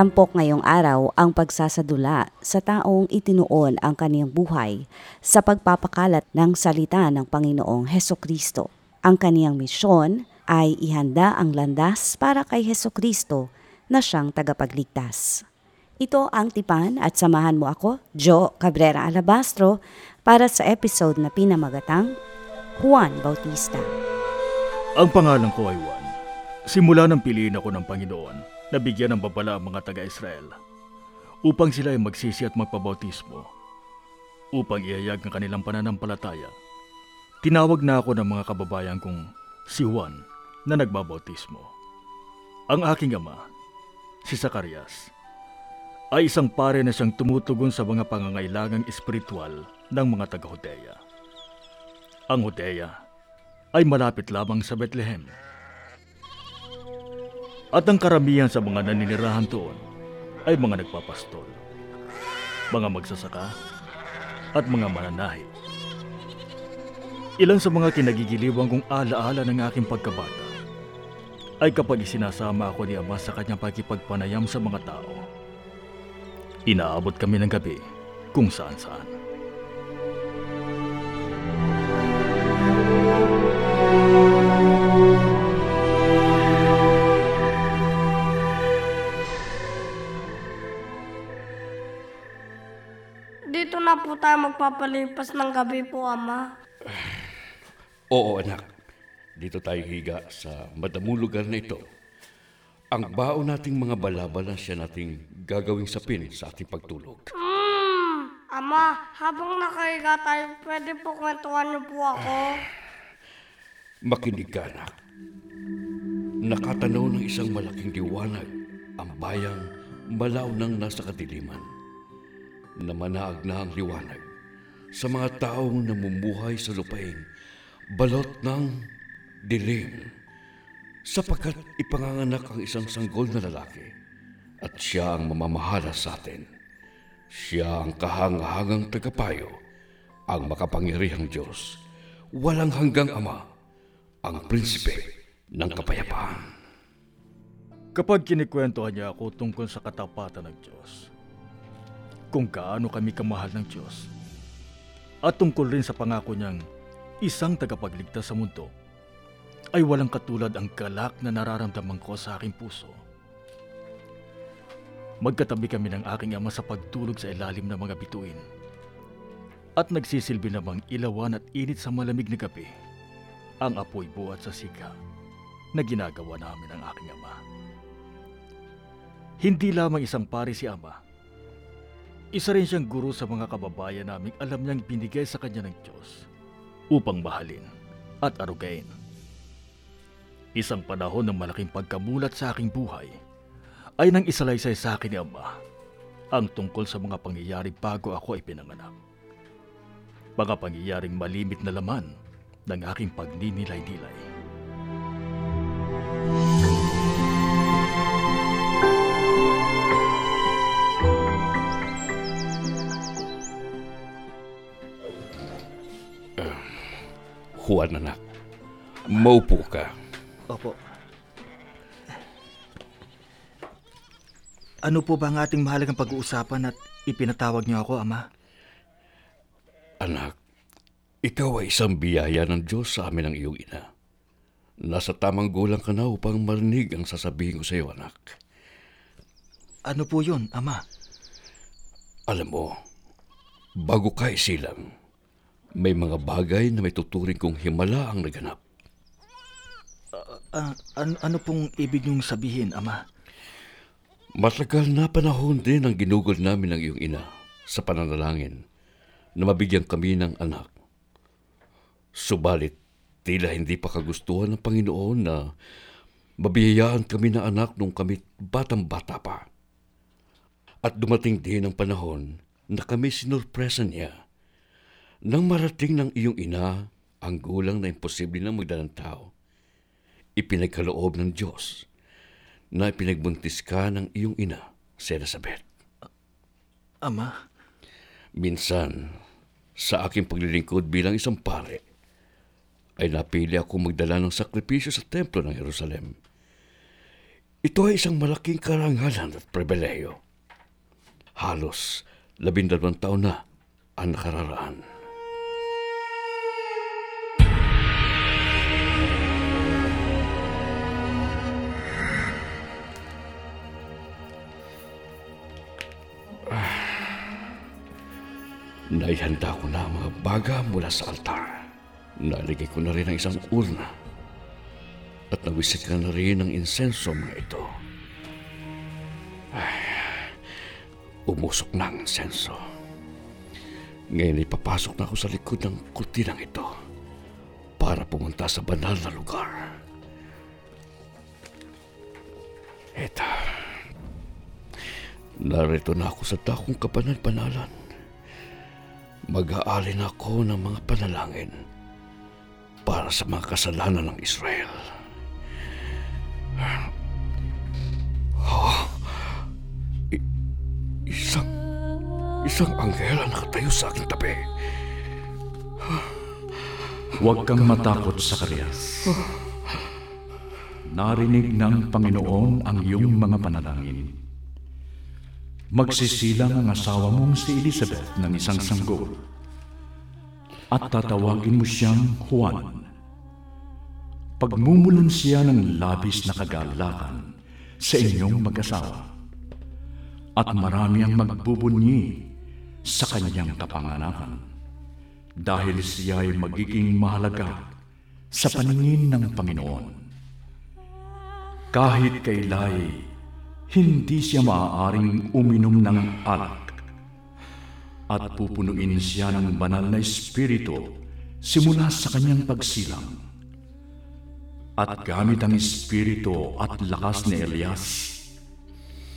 Tampok ngayong araw ang pagsasadula sa taong itinuon ang kaniyang buhay sa pagpapakalat ng salita ng Panginoong Heso Kristo. Ang kaniyang misyon ay ihanda ang landas para kay Heso Kristo na siyang tagapagligtas. Ito ang tipan at samahan mo ako, Jo Cabrera Alabastro, para sa episode na pinamagatang Juan Bautista. Ang pangalan ko ay Juan. Simula nang piliin ako ng Panginoon na bigyan ng babala ang mga taga-Israel upang sila ay magsisi at magpabautismo upang iayag ang kanilang pananampalataya. Tinawag na ako ng mga kababayan kong si Juan na nagbabautismo. Ang aking ama, si Zacarias, ay isang pare na siyang tumutugon sa mga pangangailangang espiritual ng mga taga-Hodea. Ang Hodea ay malapit lamang sa Bethlehem. At ang karamihan sa mga naninirahan doon ay mga nagpapastol, mga magsasaka, at mga mananahi. Ilan sa mga kinagigiliwan kong alaala ng aking pagkabata ay kapag isinasama ako ni Ama sa kanyang pagkipagpanayam sa mga tao. Inaabot kami ng gabi kung saan-saan. Magpapalipas ng gabi po, Ama. Oo, anak. Dito tayo higa sa madamong lugar na ito. Ang baon nating mga balabala siya nating gagawing sapin sa ating pagtulog. Hmm, Ama, habang nakahiga tayo, pwede po kwentuhan niyo po ako. Makinig ka, anak. Nakatanaw ng isang malaking liwanag ang bayang malaw nang nasa kadiliman. Namanaag na ang liwanag sa mga taong namumuhay sa lupain, balot ng dilim. Sapagkat ipanganganak ang isang sanggol na lalaki at siya ang mamamahala sa atin. Siya ang kahangahangang tagapayo, ang makapangyarihang Diyos, walang hanggang Ama, ang prinsipe ng kapayapaan. Kapag kinikwentuhan niya ako tungkol sa katapatan ng Diyos, kung gaano kami kamahal ng Diyos, at tungkol rin sa pangako niyang isang tagapagligtas sa mundo, ay walang katulad ang galak na nararamdaman ko sa aking puso. Magkatabi kami ng aking ama sa pagtulog sa ilalim ng mga bituin. At nagsisilbi namang ilawan at init sa malamig na gabi ang apoy buhat sa siga na ginagawa namin ng aking ama. Hindi lamang isang pari si ama. Isa rin siyang guro sa mga kababayan naming alam niyang binigay sa kanya ng Diyos upang mahalin at arugain. Isang panahon ng malaking pagkamulat sa aking buhay ay nang isalaysay sa akin ni Ama ang tungkol sa mga pangyayari bago ako ay pinanganak. Mga pangyayaring malimit na laman ng aking pagninilay-nilay. Juan, anak. Maupo ka. Opo. Ano po ba ang ating mahalagang pag-uusapan at ipinatawag niyo ako, Ama? Anak, ikaw ay isang biyaya ng Diyos sa amin ng iyong ina. Nasa tamang gulang ka na upang marinig ang sasabihin ko sa iyo, anak. Ano po yun, Ama? Alam mo, bago ka isilang, may mga bagay na may tuturing kong himala ang naganap. Ah, an- ano pong ibig niyong sabihin, Ama? Matagal na panahon din ang ginugol namin ng iyong ina sa pananalangin na mabigyan kami ng anak. Subalit, tila hindi pa kagustuhan ng Panginoon na Mabiyayaan kami na anak nung kami batang-bata pa. At dumating din ang panahon na kami sinurpresa niya. Nang marating ng iyong ina ang gulang na imposible na magdalang tao, ipinagkaloob ng Diyos na ipinagbuntis ka ng iyong ina, si Elizabeth. Ama, Minsan, sa aking paglilingkod bilang isang pare, ay napili ako magdala ng sakripisyo sa templo ng Jerusalem. Ito ay isang malaking karangalan at pribileyo. Halos labindalawang taon na ang nakararaan. Naihanda ko na ang mga baga mula sa altar. Naligay ko na rin ang isang urna. At nawisit ka na rin ang insenso mga ito. Ay, umusok na ang insenso. Ngayon ay papasok na ako sa likod ng kurtinang ito para pumunta sa banal na lugar. Eto. Narito na ako sa dakong kapanal-panalan mag-aalin ako ng mga panalangin para sa mga kasalanan ng Israel. Oh, I- isang, isang anghel ang nakatayo sa aking tabi. Huwag kang matakot, Sakarias. Narinig ng Panginoon ang iyong mga panalangin. Magsisilang ang asawa mong si Elizabeth ng isang sanggol. At tatawagin mo siyang Juan. Pagmumulan siya ng labis na kagalakan sa inyong mag-asawa. At marami ang magbubunyi sa kanyang kapanganakan dahil siya ay magiging mahalaga sa paningin ng Panginoon. Kahit kailay, hindi siya maaaring uminom ng alak at pupunuin siya ng banal na espiritu simula sa kanyang pagsilang. At gamit ang espiritu at lakas ni Elias,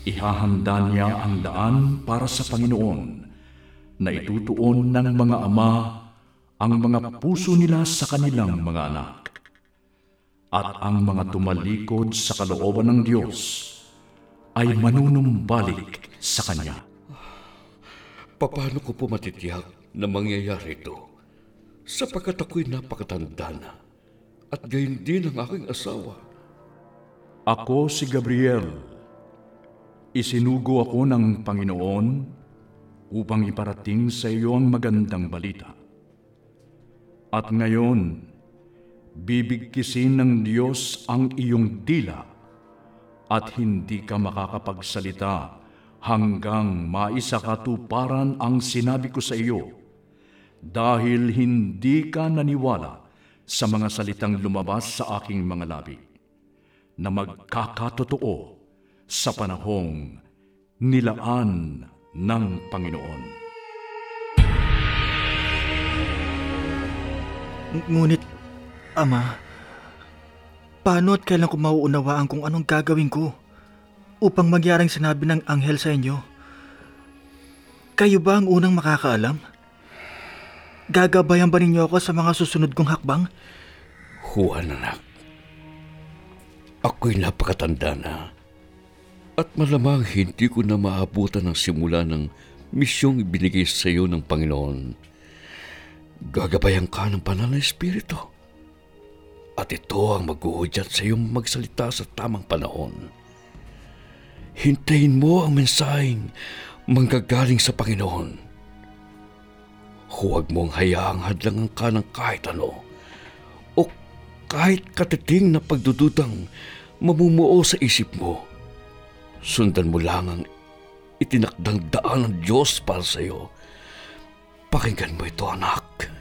ihahanda niya ang daan para sa Panginoon na itutuon ng mga ama ang mga puso nila sa kanilang mga anak. At ang mga tumalikod sa kalooban ng Diyos ay manunumbalik sa Kanya. Paano ko po matitiyak na mangyayari ito? Sapagkat ako'y napakatanda na at gayon din ang aking asawa. Ako si Gabriel. Isinugo ako ng Panginoon upang iparating sa iyo ang magandang balita. At ngayon, bibigkisin ng Diyos ang iyong dila at hindi ka makakapagsalita hanggang maisakatuparan ang sinabi ko sa iyo dahil hindi ka naniwala sa mga salitang lumabas sa aking mga labi na magkakatotoo sa panahong nilaan ng Panginoon. Ng- ngunit, Ama, paano at kailan ko mauunawaan kung anong gagawin ko upang magyarang sinabi ng anghel sa inyo? Kayo ba ang unang makakaalam? Gagabayan ba ninyo ako sa mga susunod kong hakbang? Juan anak, ako'y napakatanda na at malamang hindi ko na maabutan ang simula ng misyong ibinigay sa iyo ng Panginoon. Gagabayan ka ng banal na Espiritu. At ito ang mag-uudyat sa iyong magsalita sa tamang panahon. Hintayin mo ang mensaheng manggagaling sa Panginoon. Huwag mong hayaang hadlangan ka ng kahit ano o kahit katiting na pagdududang mamumuo sa isip mo. Sundan mo lang ang itinakdang daan ng Diyos para sa iyo. Pakinggan mo ito, anak.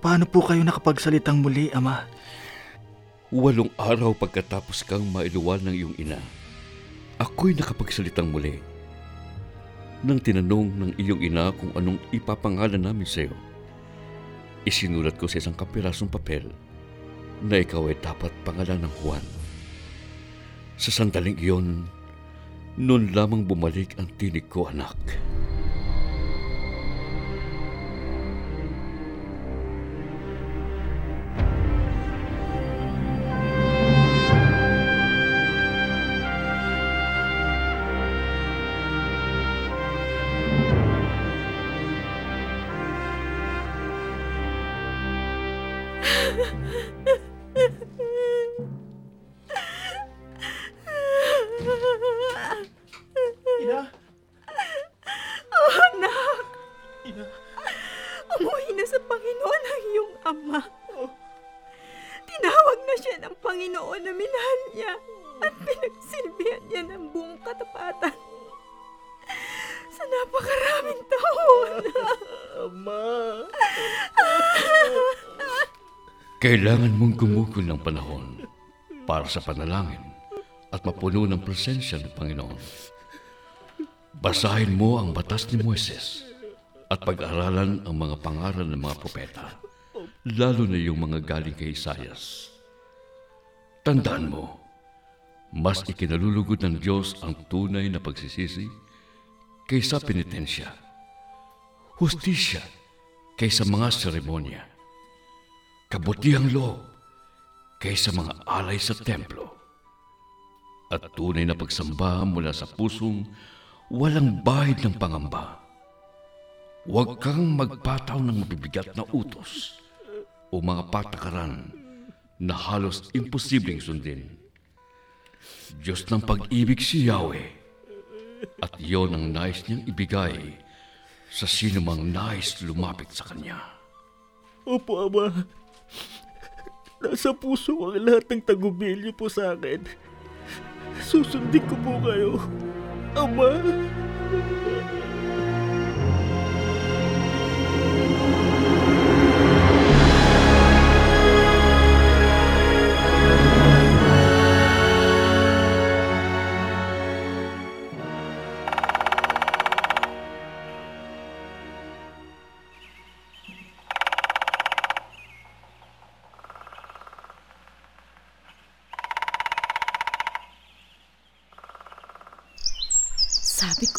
Paano po kayo nakapagsalitang muli, Ama? Walong araw pagkatapos kang mailuwal ng iyong ina, ako'y nakapagsalitang muli. Nang tinanong ng iyong ina kung anong ipapangalan namin sa iyo, isinulat ko sa isang kapirasong papel na ikaw ay dapat pangalan ng Juan. Sa sandaling iyon, noon lamang bumalik ang tinig ko, anak. Ina! Oh, anak! Ina! Umuwi na sa Panginoon ang iyong ama. Tinawag na siya ng Panginoon na minahal niya at pinagsilbihan niya ng buong katapatan. Sa napakaraming taon. Ama! Kailangan mong gumugol ng panahon para sa panalangin at mapuno ng presensya ng Panginoon. Basahin mo ang batas ni Moises at pag-aralan ang mga pangaral ng mga propeta, lalo na yung mga galing kay Isayas. Tandaan mo, mas ikinalulugod ng Diyos ang tunay na pagsisisi kaysa penitensya, hustisya kaysa mga seremonya, kabutihang loob kaysa mga alay sa templo, at tunay na pagsamba mula sa pusong walang bahid ng pangamba. Huwag kang magpataw ng mabibigat na utos o mga patakaran na halos imposibleng sundin. Diyos ng pag-ibig si Yahweh at iyon ang nais niyang ibigay sa sino mang nais lumapit sa Kanya. Opo, Ama. Nasa puso ang lahat ng tagubilyo po sa akin. Susundin ko po kayo. Ama.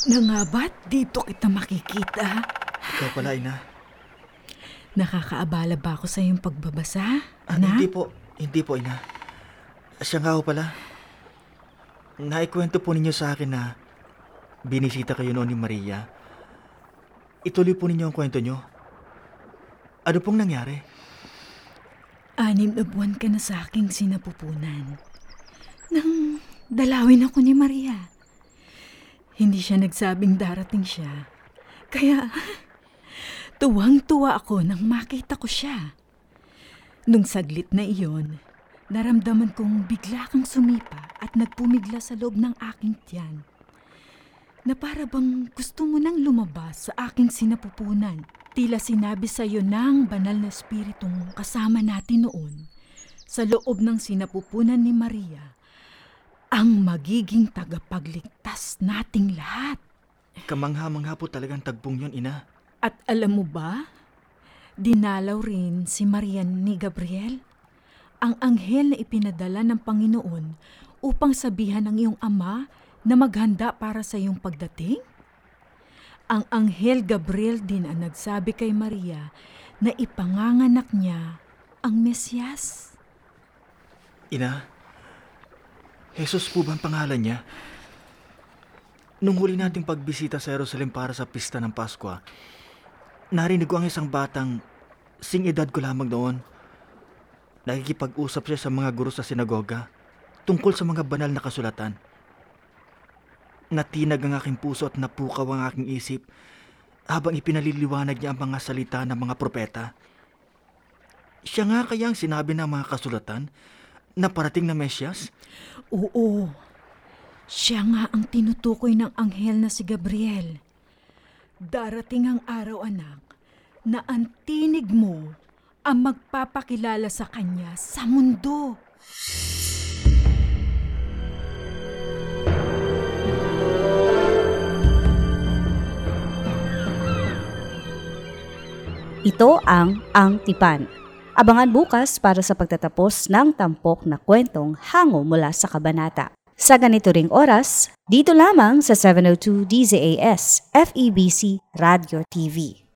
Sabi ko na nga ba't dito kita makikita? Ikaw pala, Ina. Nakakaabala ba ako sa iyong pagbabasa, Ah, hindi po. Hindi po, Ina. Siya nga ho pala. Naikwento po ninyo sa akin na binisita kayo noon ni Maria. Ituloy po ninyo ang kwento nyo. Ano pong nangyari? Anim na buwan ka na sa aking sinapupunan. Nang dalawin ako ni Maria. Hindi siya nagsabing darating siya. Kaya tuwang-tuwa ako nang makita ko siya. Nung saglit na iyon, naramdaman kong bigla kang sumipa at nagpumigla sa loob ng aking tiyan. Na para bang gusto mo nang lumabas sa aking sinapupunan. Tila sinabi sa iyo ng banal na espiritong kasama natin noon sa loob ng sinapupunan ni Maria ang magiging tagapagligtas nating lahat. Kamangha-mangha po talagang tagbong yon, Ina. At alam mo ba, dinalaw rin si Marian ni Gabriel, ang anghel na ipinadala ng Panginoon upang sabihan ng iyong ama na maghanda para sa iyong pagdating? Ang anghel Gabriel din ang nagsabi kay Maria na ipanganganak niya ang Mesyas. Ina, Jesus po ba ang pangalan niya? Nung huli nating pagbisita sa Jerusalem para sa pista ng Paskwa, narinig ko ang isang batang sing edad ko lamang noon. Nakikipag-usap siya sa mga guro sa sinagoga tungkol sa mga banal na kasulatan. Natinag ang aking puso at napukaw ang aking isip habang ipinaliliwanag niya ang mga salita ng mga propeta. Siya nga kaya ang sinabi ng mga kasulatan na parating na Mesyas? Oo, siya nga ang tinutukoy ng anghel na si Gabriel. Darating ang araw, anak, na ang tinig mo ang magpapakilala sa kanya sa mundo. Ito ang Ang Tipan. Abangan bukas para sa pagtatapos ng tampok na kwentong hango mula sa kabanata. Sa ganito ring oras, dito lamang sa 702 DZAS FEBC Radio TV.